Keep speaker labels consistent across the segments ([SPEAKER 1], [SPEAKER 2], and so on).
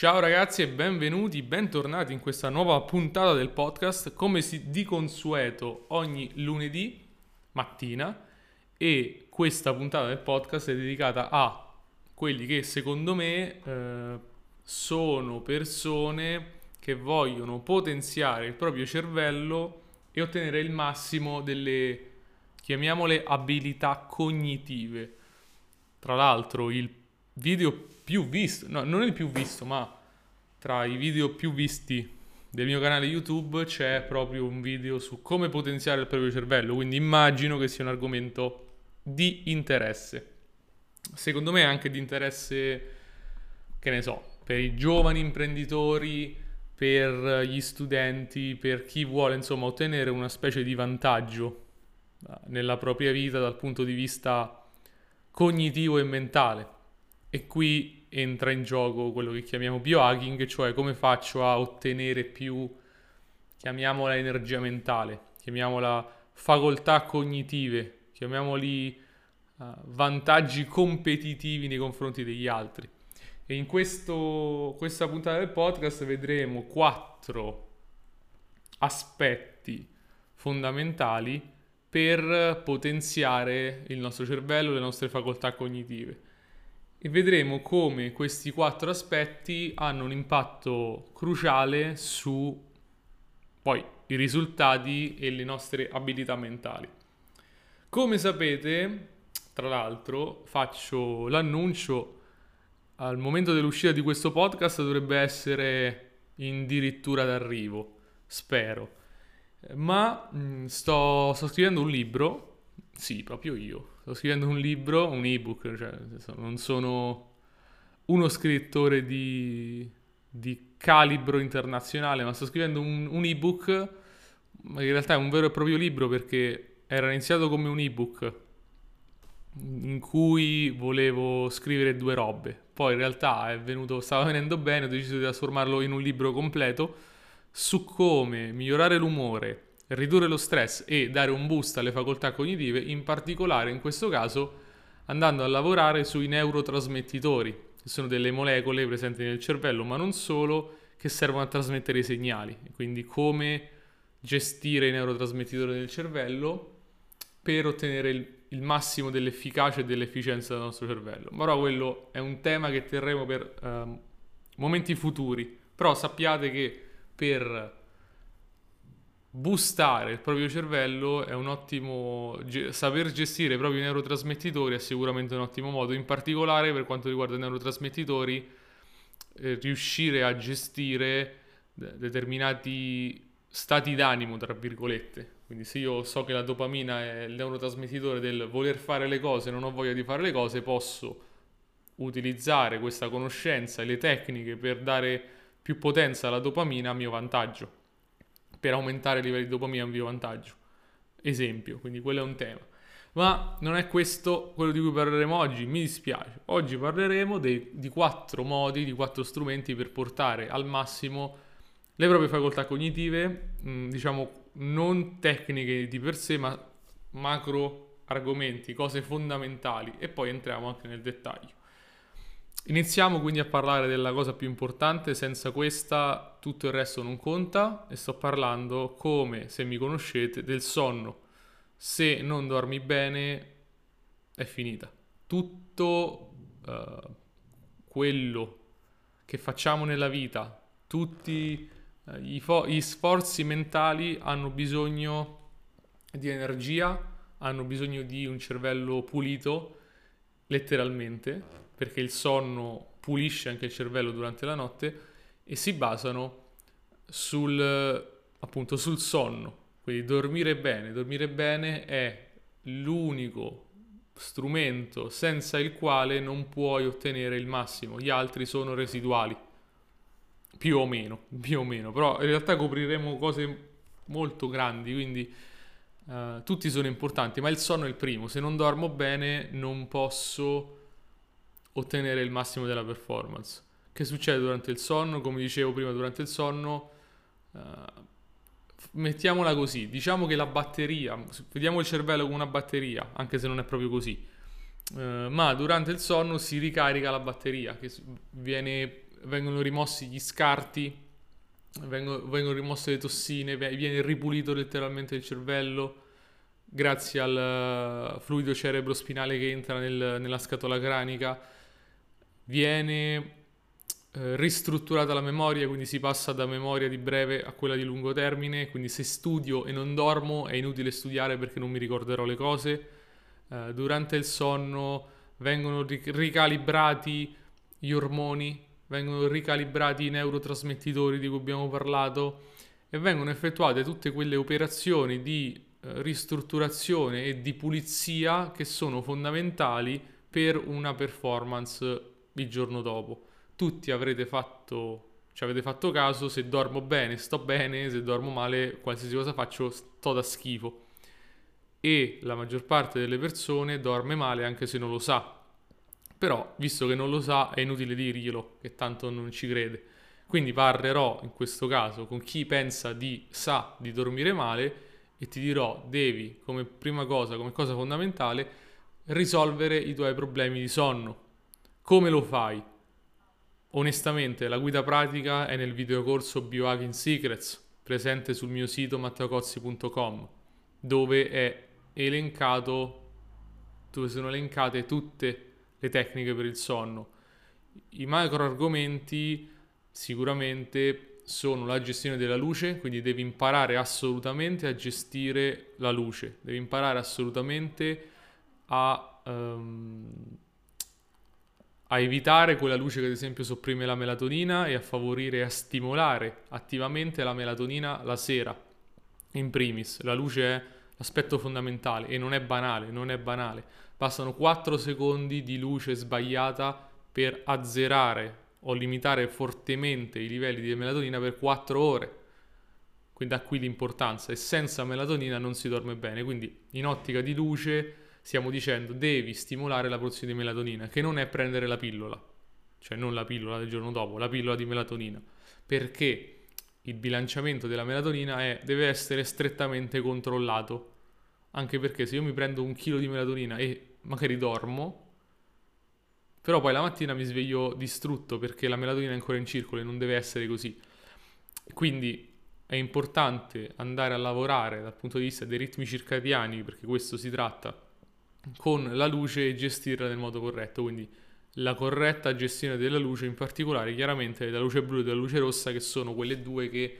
[SPEAKER 1] Ciao ragazzi e benvenuti, bentornati in questa nuova puntata del podcast, come si di consueto ogni lunedì mattina e questa puntata del podcast è dedicata a quelli che secondo me eh, sono persone che vogliono potenziare il proprio cervello e ottenere il massimo delle, chiamiamole, abilità cognitive. Tra l'altro il video più visto, no, non il più visto, ma tra i video più visti del mio canale YouTube c'è proprio un video su come potenziare il proprio cervello, quindi immagino che sia un argomento di interesse. Secondo me anche di interesse, che ne so, per i giovani imprenditori, per gli studenti, per chi vuole insomma ottenere una specie di vantaggio eh, nella propria vita dal punto di vista cognitivo e mentale. E qui entra in gioco quello che chiamiamo biohacking, cioè come faccio a ottenere più, chiamiamola energia mentale, chiamiamola facoltà cognitive, chiamiamoli uh, vantaggi competitivi nei confronti degli altri. E in questo, questa puntata del podcast vedremo quattro aspetti fondamentali per potenziare il nostro cervello, le nostre facoltà cognitive e vedremo come questi quattro aspetti hanno un impatto cruciale su poi i risultati e le nostre abilità mentali. Come sapete, tra l'altro, faccio l'annuncio al momento dell'uscita di questo podcast dovrebbe essere addirittura d'arrivo, spero. Ma mh, mm, sto, sto scrivendo un libro sì, proprio io. Sto scrivendo un libro, un ebook, cioè non sono uno scrittore di, di calibro internazionale, ma sto scrivendo un, un ebook, ma in realtà è un vero e proprio libro perché era iniziato come un ebook in cui volevo scrivere due robe. Poi in realtà venuto, stava venendo bene, ho deciso di trasformarlo in un libro completo su come migliorare l'umore ridurre lo stress e dare un boost alle facoltà cognitive, in particolare in questo caso andando a lavorare sui neurotrasmettitori, che sono delle molecole presenti nel cervello, ma non solo, che servono a trasmettere i segnali. Quindi come gestire i neurotrasmettitori del cervello per ottenere il, il massimo dell'efficacia e dell'efficienza del nostro cervello. Ora quello è un tema che terremo per um, momenti futuri. Però sappiate che per boostare il proprio cervello è un ottimo ge- saper gestire i propri neurotrasmettitori è sicuramente un ottimo modo in particolare per quanto riguarda i neurotrasmettitori eh, riuscire a gestire de- determinati stati d'animo tra virgolette. Quindi se io so che la dopamina è il neurotrasmettitore del voler fare le cose non ho voglia di fare le cose posso utilizzare questa conoscenza e le tecniche per dare più potenza alla dopamina a mio vantaggio per aumentare i livelli di dopamina un mio vantaggio. Esempio, quindi quello è un tema. Ma non è questo quello di cui parleremo oggi, mi dispiace. Oggi parleremo dei, di quattro modi, di quattro strumenti per portare al massimo le proprie facoltà cognitive, mm, diciamo non tecniche di per sé, ma macro argomenti, cose fondamentali e poi entriamo anche nel dettaglio. Iniziamo quindi a parlare della cosa più importante, senza questa tutto il resto non conta e sto parlando come, se mi conoscete, del sonno. Se non dormi bene è finita. Tutto uh, quello che facciamo nella vita, tutti uh, i fo- gli sforzi mentali hanno bisogno di energia, hanno bisogno di un cervello pulito, letteralmente perché il sonno pulisce anche il cervello durante la notte e si basano sul, appunto, sul sonno. Quindi dormire bene. Dormire bene è l'unico strumento senza il quale non puoi ottenere il massimo. Gli altri sono residuali. Più o meno, più o meno. Però in realtà copriremo cose molto grandi, quindi uh, tutti sono importanti, ma il sonno è il primo. Se non dormo bene non posso ottenere il massimo della performance. Che succede durante il sonno? Come dicevo prima, durante il sonno, uh, mettiamola così, diciamo che la batteria, vediamo il cervello come una batteria, anche se non è proprio così, uh, ma durante il sonno si ricarica la batteria, che viene vengono rimossi gli scarti, vengono, vengono rimosse le tossine, viene ripulito letteralmente il cervello grazie al fluido cerebrospinale che entra nel, nella scatola cranica, viene eh, ristrutturata la memoria, quindi si passa da memoria di breve a quella di lungo termine, quindi se studio e non dormo è inutile studiare perché non mi ricorderò le cose. Eh, durante il sonno vengono ricalibrati gli ormoni, vengono ricalibrati i neurotrasmettitori di cui abbiamo parlato e vengono effettuate tutte quelle operazioni di eh, ristrutturazione e di pulizia che sono fondamentali per una performance il giorno dopo tutti avrete fatto, ci avete fatto caso, se dormo bene sto bene, se dormo male qualsiasi cosa faccio sto da schifo. E la maggior parte delle persone dorme male anche se non lo sa. Però, visto che non lo sa, è inutile dirglielo, che tanto non ci crede. Quindi parlerò in questo caso con chi pensa di sa di dormire male e ti dirò, devi come prima cosa, come cosa fondamentale, risolvere i tuoi problemi di sonno. Come lo fai? Onestamente, la guida pratica è nel videocorso Biohacking Secrets, presente sul mio sito matteocozzi.com, dove è elencato, dove sono elencate tutte le tecniche per il sonno. I macro argomenti sicuramente sono la gestione della luce, quindi devi imparare assolutamente a gestire la luce, devi imparare assolutamente a um, a evitare quella luce che ad esempio sopprime la melatonina e a favorire e a stimolare attivamente la melatonina la sera. In primis, la luce è l'aspetto fondamentale e non è banale, non è banale. Bastano 4 secondi di luce sbagliata per azzerare o limitare fortemente i livelli di melatonina per 4 ore. Quindi da qui l'importanza e senza melatonina non si dorme bene. Quindi in ottica di luce stiamo dicendo devi stimolare la produzione di melatonina, che non è prendere la pillola, cioè non la pillola del giorno dopo, la pillola di melatonina, perché il bilanciamento della melatonina è, deve essere strettamente controllato, anche perché se io mi prendo un chilo di melatonina e magari dormo, però poi la mattina mi sveglio distrutto perché la melatonina è ancora in circolo e non deve essere così. Quindi è importante andare a lavorare dal punto di vista dei ritmi circadiani, perché questo si tratta, con la luce e gestirla nel modo corretto, quindi la corretta gestione della luce, in particolare chiaramente della luce blu e della luce rossa, che sono quelle due che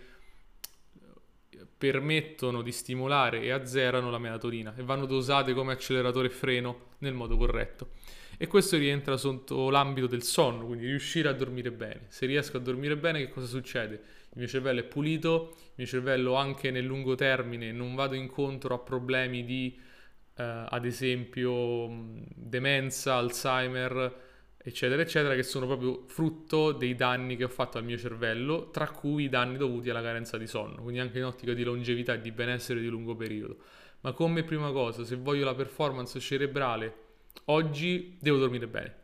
[SPEAKER 1] permettono di stimolare e azzerano la melatonina e vanno dosate come acceleratore e freno nel modo corretto. E questo rientra sotto l'ambito del sonno, quindi riuscire a dormire bene. Se riesco a dormire bene, che cosa succede? Il mio cervello è pulito, il mio cervello anche nel lungo termine non vado incontro a problemi di eh, ad esempio demenza, Alzheimer, eccetera, eccetera, che sono proprio frutto dei danni che ho fatto al mio cervello, tra cui i danni dovuti alla carenza di sonno, quindi anche in ottica di longevità e di benessere di lungo periodo. Ma come prima cosa, se voglio la performance cerebrale, oggi devo dormire bene.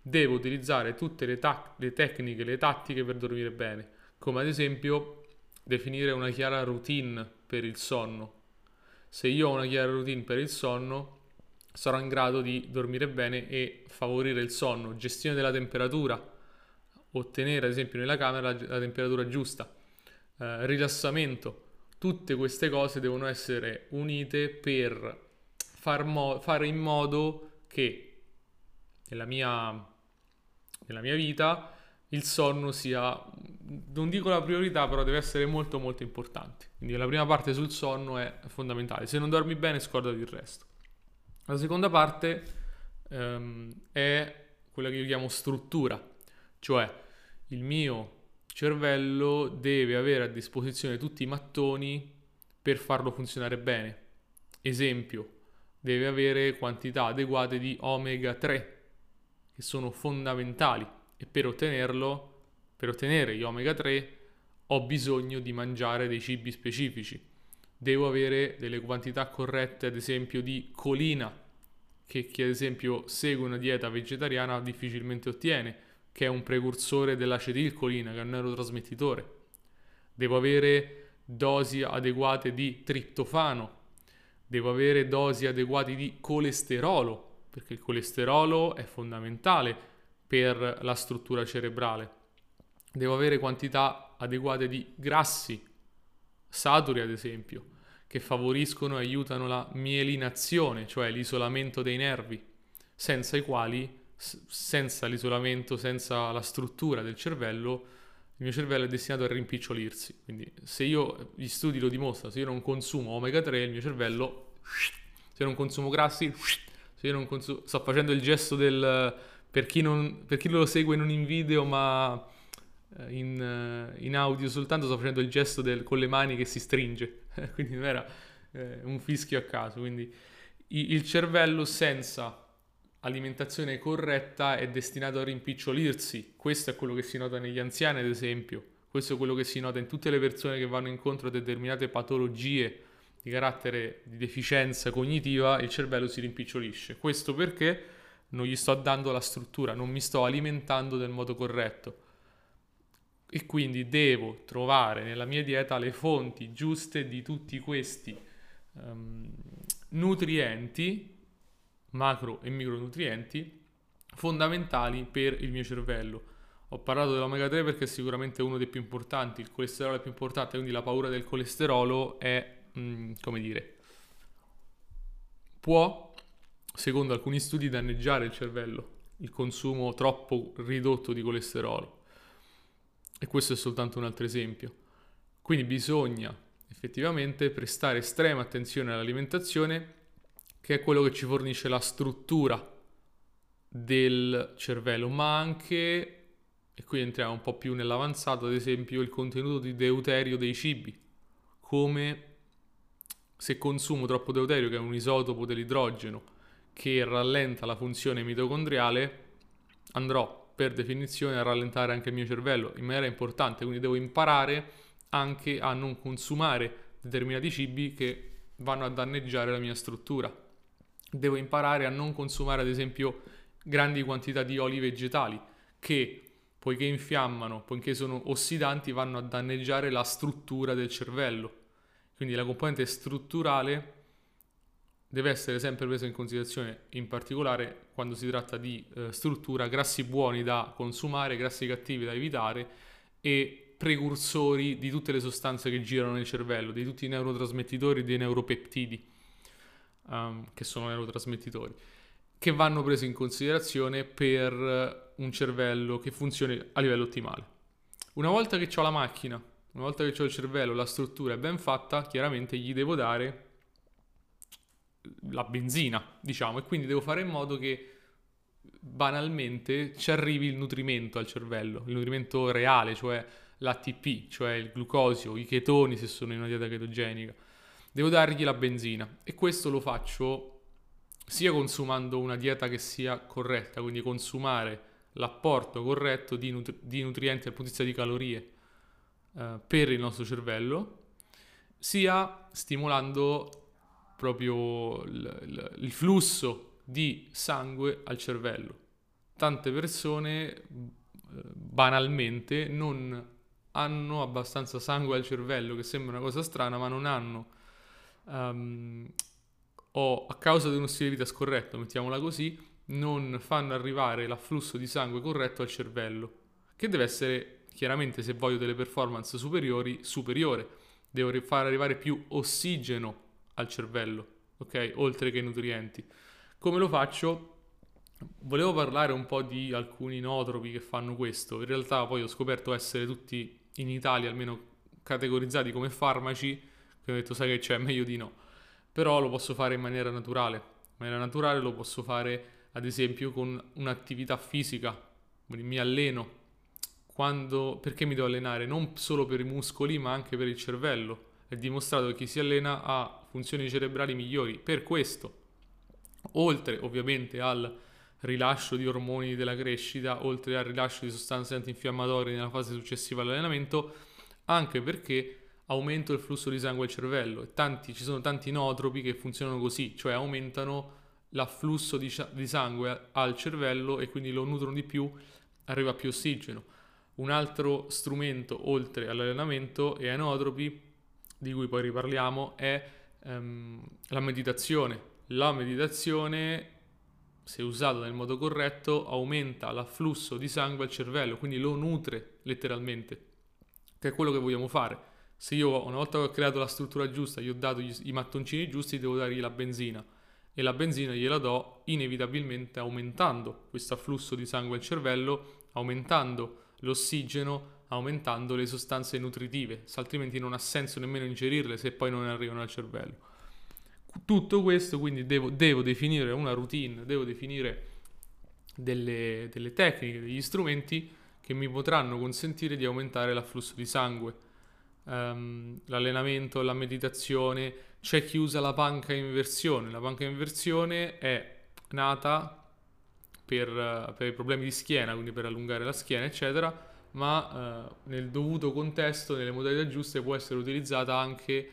[SPEAKER 1] Devo utilizzare tutte le, ta- le tecniche, le tattiche per dormire bene, come ad esempio definire una chiara routine per il sonno, se io ho una chiara routine per il sonno, sarò in grado di dormire bene e favorire il sonno, gestione della temperatura, ottenere ad esempio nella camera la, temperatura giusta, eh, rilassamento, tutte queste cose devono essere unite per far mo- fare in modo che nella mia, nella mia vita il sonno sia, non dico la priorità, però deve essere molto molto importante. Quindi la prima parte sul sonno è fondamentale. Se non dormi bene, scordati il resto. La seconda parte ehm, è quella che io chiamo struttura, cioè il mio cervello deve avere a disposizione tutti i mattoni per farlo funzionare bene. Esempio, deve avere quantità adeguate di omega 3, che sono fondamentali e per ottenerlo, per ottenere gli omega 3, ho bisogno di mangiare dei cibi specifici. Devo avere delle quantità corrette, ad esempio, di colina, che chi ad esempio segue una dieta vegetariana difficilmente ottiene, che è un precursore dell'acetilcolina, che è un neurotrasmettitore. Devo avere dosi adeguate di triptofano, devo avere dosi adeguate di colesterolo, perché il colesterolo è fondamentale per la struttura cerebrale. devo avere quantità adeguate di grassi, saturi ad esempio, che favoriscono e aiutano la mielinazione, cioè l'isolamento dei nervi, senza i quali, senza l'isolamento, senza la struttura del cervello, il mio cervello è destinato a rimpicciolirsi. Quindi se io, gli studi lo dimostrano, se io non consumo omega 3, il mio cervello, se io non consumo grassi, se io non consumo, sto facendo il gesto del, per chi non, per chi lo segue non in video ma eh, in, eh, in, audio soltanto sto facendo il gesto del, con le mani che si stringe, quindi non era eh, un fischio a caso. Quindi il cervello senza alimentazione corretta è destinato a rimpicciolirsi. Questo è quello che si nota negli anziani, ad esempio. Questo è quello che si nota in tutte le persone che vanno incontro a determinate patologie di carattere di deficienza cognitiva, il cervello si rimpicciolisce. Questo perché non gli sto dando la struttura, non mi sto alimentando nel modo corretto e quindi devo trovare nella mia dieta le fonti giuste di tutti questi um, nutrienti, macro e micronutrienti, fondamentali per il mio cervello. Ho parlato dell'omega 3 perché è sicuramente uno dei più importanti, il colesterolo è più importante, quindi la paura del colesterolo è, um, come dire, può, secondo alcuni studi, danneggiare il cervello, il consumo troppo ridotto di colesterolo. E questo è soltanto un altro esempio. Quindi bisogna effettivamente prestare estrema attenzione all'alimentazione, che è quello che ci fornisce la struttura del cervello, ma anche, e qui entriamo un po' più nell'avanzato, ad esempio il contenuto di deuterio dei cibi, come se consumo troppo deuterio, che è un isotopo dell'idrogeno, che rallenta la funzione mitocondriale, andrò per definizione a rallentare anche il mio cervello in maniera importante, quindi devo imparare anche a non consumare determinati cibi che vanno a danneggiare la mia struttura. Devo imparare a non consumare ad esempio grandi quantità di oli vegetali che poiché infiammano, poiché sono ossidanti, vanno a danneggiare la struttura del cervello. Quindi la componente strutturale deve essere sempre presa in considerazione, in particolare quando si tratta di eh, struttura, grassi buoni da consumare, grassi cattivi da evitare e precursori di tutte le sostanze che girano nel cervello, di tutti i neurotrasmettitori e dei neuropeptidi, um, che sono neurotrasmettitori, che vanno presi in considerazione per un cervello che funzioni a livello ottimale. Una volta che ho la macchina, una volta che ho il cervello, la struttura è ben fatta, chiaramente gli devo dare la benzina, diciamo, e quindi devo fare in modo che banalmente ci arrivi il nutrimento al cervello, il nutrimento reale, cioè l'ATP, cioè il glucosio, i chetoni se sono in una dieta chetogenica. Devo dargli la benzina e questo lo faccio sia consumando una dieta che sia corretta, quindi consumare l'apporto corretto di, nutri- di nutrienti dal punto di vista di calorie eh, per il nostro cervello, sia stimolando proprio il, il, flusso di sangue al cervello. Tante persone banalmente non hanno abbastanza sangue al cervello, che sembra una cosa strana, ma non hanno, um, o a causa di uno stile di vita scorretto, mettiamola così, non fanno arrivare l'afflusso di sangue corretto al cervello, che deve essere chiaramente, se voglio delle performance superiori, superiore. Devo far arrivare più ossigeno al cervello, ok? Oltre che nutrienti. Come lo faccio? Volevo parlare un po' di alcuni inotropi che fanno questo. In realtà poi ho scoperto essere tutti in Italia almeno categorizzati come farmaci, che ho detto sai che c'è, meglio di no. Però lo posso fare in maniera naturale. In maniera naturale lo posso fare ad esempio con un'attività fisica, mi alleno. Quando, perché mi devo allenare? Non solo per i muscoli ma anche per il cervello è dimostrato che chi si allena ha funzioni cerebrali migliori. Per questo, oltre ovviamente al rilascio di ormoni della crescita, oltre al rilascio di sostanze antinfiammatorie nella fase successiva all'allenamento, anche perché aumento il flusso di sangue al cervello e tanti, ci sono tanti nootropi che funzionano così, cioè aumentano l'afflusso di, di sangue al cervello e quindi lo nutrono di più, arriva più ossigeno. Un altro strumento oltre all'allenamento e ai di cui poi riparliamo, è ehm, la meditazione. La meditazione se usato nel modo corretto, aumenta l'afflusso di sangue al cervello, quindi lo nutre letteralmente, che è quello che vogliamo fare. Se io una volta che ho creato la struttura giusta, gli ho dato gli, i mattoncini giusti, devo dargli la benzina e la benzina gliela do inevitabilmente aumentando questo afflusso di sangue al cervello, aumentando l'ossigeno, aumentando le sostanze nutritive, altrimenti non ha senso nemmeno ingerirle se poi non arrivano al cervello. Tutto questo quindi devo, devo definire una routine, devo definire delle, delle tecniche, degli strumenti che mi potranno consentire di aumentare l'afflusso di sangue. Um, l'allenamento, la meditazione, c'è chi usa la panca in inversione. La panca in inversione è nata per, per, i problemi di schiena, quindi per allungare la schiena, eccetera, ma uh, nel dovuto contesto, nelle modalità giuste, può essere utilizzata anche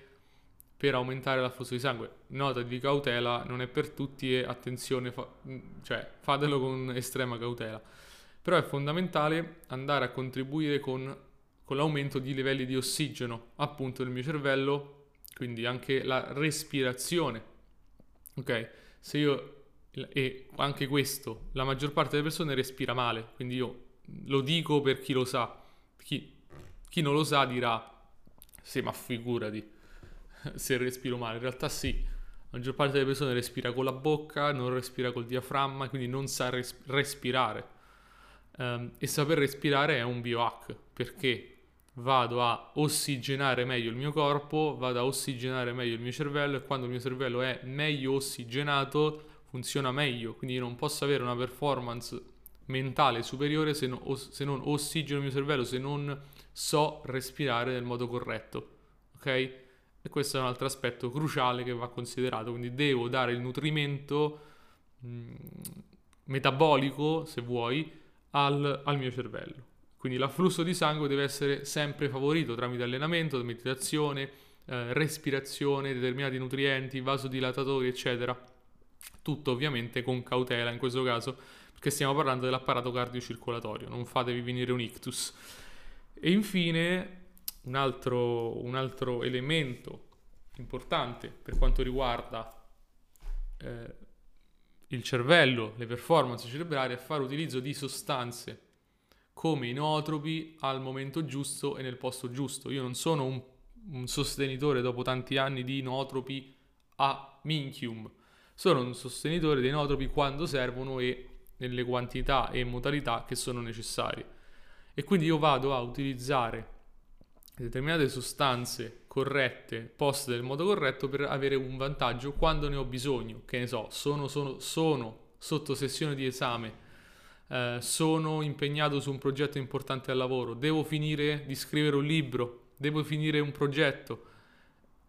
[SPEAKER 1] per aumentare l'afflusso di sangue. Nota di cautela, non è per tutti e attenzione, fa- cioè fatelo con estrema cautela. Però è fondamentale andare a contribuire con, con l'aumento di livelli di ossigeno appunto nel mio cervello, quindi anche la respirazione. Ok? Se io e anche questo, la maggior parte delle persone respira male, quindi io lo dico per chi lo sa. Chi, chi non lo sa dirà, sì, ma figurati se respiro male. In realtà sì, la maggior parte delle persone respira con la bocca, non respira col diaframma, quindi non sa res- respirare. Um, e saper respirare è un biohack perché vado a ossigenare meglio il mio corpo, vado a ossigenare meglio il mio cervello e quando il mio cervello è meglio ossigenato funziona meglio, quindi io non posso avere una performance mentale superiore se, no, se non ossigeno il mio cervello, se non so respirare nel modo corretto, ok? E questo è un altro aspetto cruciale che va considerato, quindi devo dare il nutrimento mh, mm, metabolico, se vuoi, al, al mio cervello. Quindi l'afflusso di sangue deve essere sempre favorito tramite allenamento, meditazione, eh, respirazione, determinati nutrienti, vasodilatatori, eccetera. Tutto ovviamente con cautela in questo caso, perché stiamo parlando dell'apparato cardiocircolatorio, non fatevi venire un ictus. E infine un altro, un altro elemento importante per quanto riguarda eh, il cervello, le performance cerebrali, è fare utilizzo di sostanze come i nootropi al momento giusto e nel posto giusto. Io non sono un, un sostenitore dopo tanti anni di nootropi a minchium, sono un sostenitore dei nootropi quando servono e nelle quantità e modalità che sono necessarie. E quindi io vado a utilizzare determinate sostanze corrette, poste nel modo corretto per avere un vantaggio quando ne ho bisogno. Che ne so, sono, sono, sono sotto sessione di esame, eh, sono impegnato su un progetto importante al lavoro, devo finire di scrivere un libro, devo finire un progetto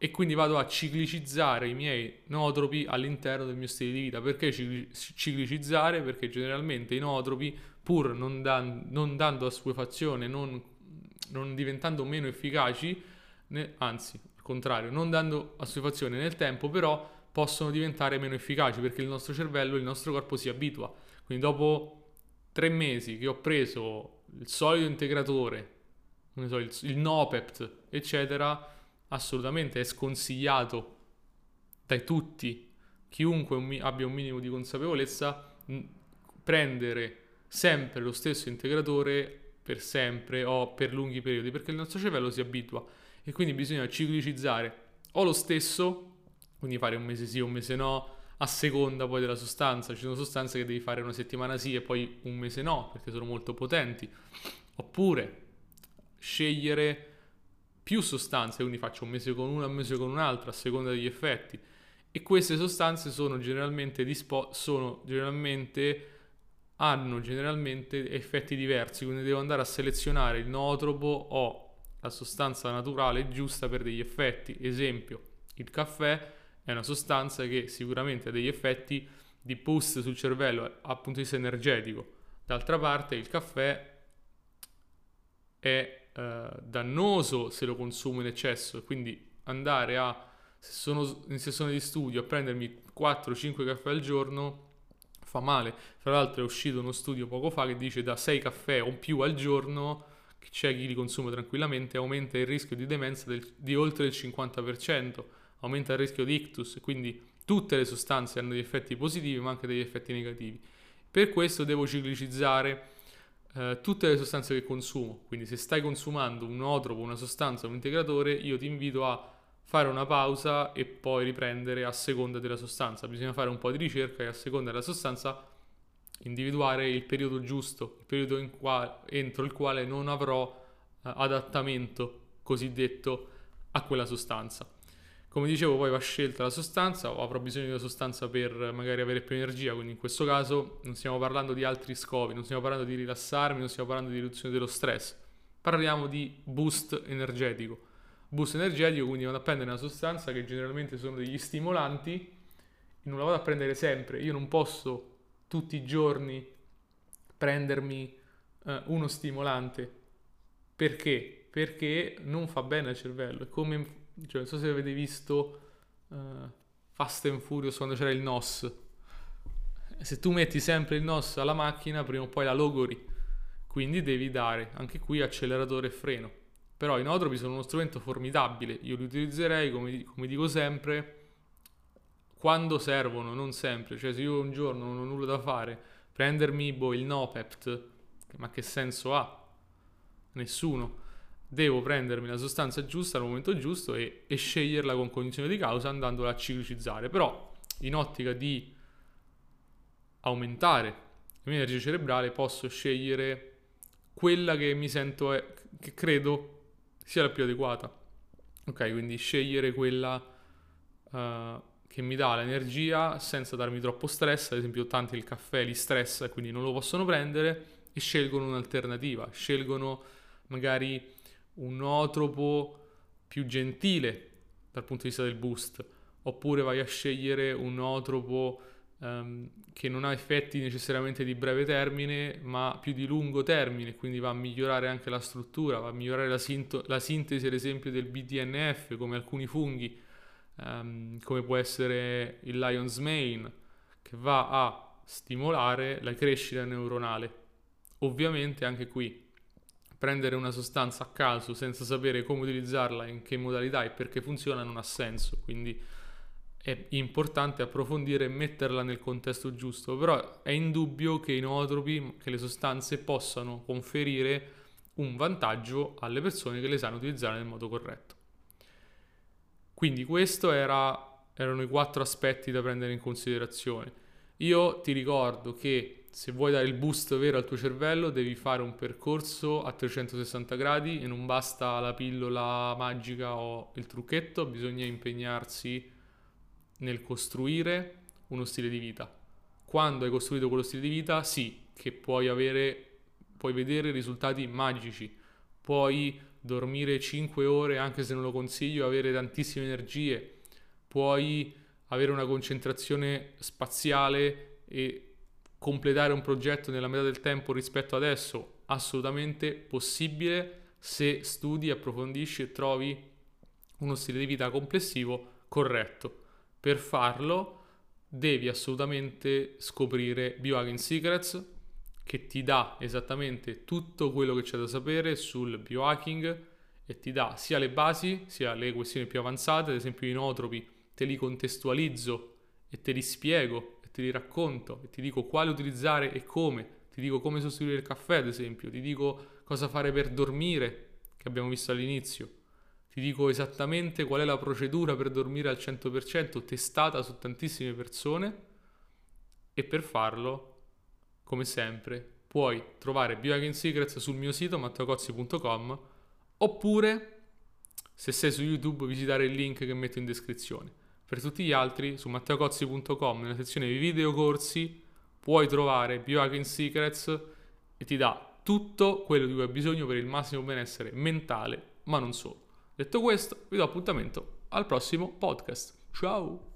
[SPEAKER 1] e quindi vado a ciclicizzare i miei nootropi all'interno del mio stile di vita. Perché ciclicizzare? Perché generalmente i nootropi, pur non, dan- non dando assuefazione, non non diventando meno efficaci, ne, anzi, al contrario, non dando assuefazione nel tempo, però possono diventare meno efficaci perché il nostro cervello, il nostro corpo si abitua. Quindi dopo tre mesi che ho preso il solido integratore, so, il, il NOPEPT, eccetera, assolutamente è sconsigliato dai tutti, chiunque un, abbia un minimo di consapevolezza, prendere sempre lo stesso integratore per sempre o per lunghi periodi, perché il nostro cervello si abitua e quindi bisogna ciclicizzare o lo stesso, quindi fare un mese sì, un mese no, a seconda poi della sostanza. Ci sono sostanze che devi fare una settimana sì e poi un mese no, perché sono molto potenti. Oppure scegliere più sostanze, quindi faccio un mese con una, un mese con un'altra, a seconda degli effetti. E queste sostanze sono generalmente, dispo- sono generalmente hanno generalmente effetti diversi, quindi devo andare a selezionare il nootropo o la sostanza naturale giusta per degli effetti. Esempio, il caffè è una sostanza che sicuramente ha degli effetti di boost sul cervello dal punto di vista energetico. D'altra parte il caffè è eh, dannoso se lo consumo in eccesso e quindi andare a, se sono in sessione di studio, a prendermi 4-5 caffè al giorno fa male. Tra l'altro è uscito uno studio poco fa che dice da 6 caffè o più al giorno, c'è chi li consuma tranquillamente, aumenta il rischio di demenza del, di oltre il 50%, aumenta il rischio di ictus, quindi Tutte le sostanze hanno degli effetti positivi ma anche degli effetti negativi. Per questo devo ciclicizzare eh, tutte le sostanze che consumo. Quindi se stai consumando un otropo, una sostanza, un integratore, io ti invito a fare una pausa e poi riprendere a seconda della sostanza. Bisogna fare un po' di ricerca e a seconda della sostanza individuare il periodo giusto, il periodo quale, entro il quale non avrò eh, adattamento cosiddetto a quella sostanza. Come dicevo, poi va scelta la sostanza o avrò bisogno una sostanza per magari avere più energia, quindi in questo caso non stiamo parlando di altri scopi, non stiamo parlando di rilassarmi, non stiamo parlando di riduzione dello stress, parliamo di boost energetico. Boost energetico, quindi vado a prendere una sostanza che generalmente sono degli stimolanti non la vado a prendere sempre, io non posso tutti i giorni prendermi eh, uno stimolante. Perché? Perché non fa bene al cervello, è come cioè, non so se avete visto uh, Fast and Furious quando c'era il NOS. Se tu metti sempre il NOS alla macchina, prima o poi la logori. Quindi devi dare anche qui acceleratore e freno. Però i notropi sono uno strumento formidabile. Io li utilizzerei, come, come dico sempre, quando servono, non sempre. Cioè, se io un giorno non ho nulla da fare, prendermi boh, il Nopept, ma che senso ha? Nessuno devo prendermi la sostanza giusta al momento giusto e, e sceglierla con cognizione di causa andandola a ciclicizzare. Però in ottica di aumentare la mia energia cerebrale posso scegliere quella che mi sento, è, che credo sia la più adeguata. Ok, quindi scegliere quella uh, che mi dà l'energia senza darmi troppo stress, ad esempio tanti il caffè li stressa e quindi non lo possono prendere e scelgono un'alternativa, scelgono magari un nootropo più gentile dal punto di vista del boost, oppure vai a scegliere un nootropo um, che non ha effetti necessariamente di breve termine, ma più di lungo termine, quindi va a migliorare anche la struttura, va a migliorare la, sinto- la sintesi, ad esempio, del BDNF, come alcuni funghi, um, come può essere il Lion's Mane, che va a stimolare la crescita neuronale. Ovviamente anche qui prendere una sostanza a caso senza sapere come utilizzarla, in che modalità e perché funziona non ha senso, quindi è importante approfondire e metterla nel contesto giusto, però è indubbio che i nootropi, che le sostanze possano conferire un vantaggio alle persone che le sanno utilizzare nel modo corretto. Quindi questi erano i quattro aspetti da prendere in considerazione. Io ti ricordo che se vuoi dare il boost vero al tuo cervello devi fare un percorso a 360 gradi e non basta la pillola magica o il trucchetto, bisogna impegnarsi nel costruire uno stile di vita. Quando hai costruito quello stile di vita, sì, che puoi avere puoi vedere risultati magici, puoi dormire 5 ore anche se non lo consiglio, avere tantissime energie, puoi avere una concentrazione spaziale e completare un progetto nella metà del tempo rispetto adesso? Assolutamente possibile se studi, approfondisci e trovi uno stile di vita complessivo corretto. Per farlo devi assolutamente scoprire Biohacking Secrets che ti dà esattamente tutto quello che c'è da sapere sul biohacking e ti dà sia le basi sia le questioni più avanzate, ad esempio i notropi, te li contestualizzo e te li spiego ti racconto e ti dico quale utilizzare e come, ti dico come sostituire il caffè ad esempio, ti dico cosa fare per dormire, che abbiamo visto all'inizio, ti dico esattamente qual è la procedura per dormire al 100% testata su tantissime persone e per farlo, come sempre, puoi trovare Biohacking Secrets sul mio sito matteocozzi.com oppure se sei su YouTube visitare il link che metto in descrizione. Per tutti gli altri, su matteocozzi.com, nella sezione videocorsi, puoi trovare Biohacking Secrets e ti dà tutto quello di cui hai bisogno per il massimo benessere mentale, ma non solo. Detto questo, vi do appuntamento al prossimo podcast. Ciao!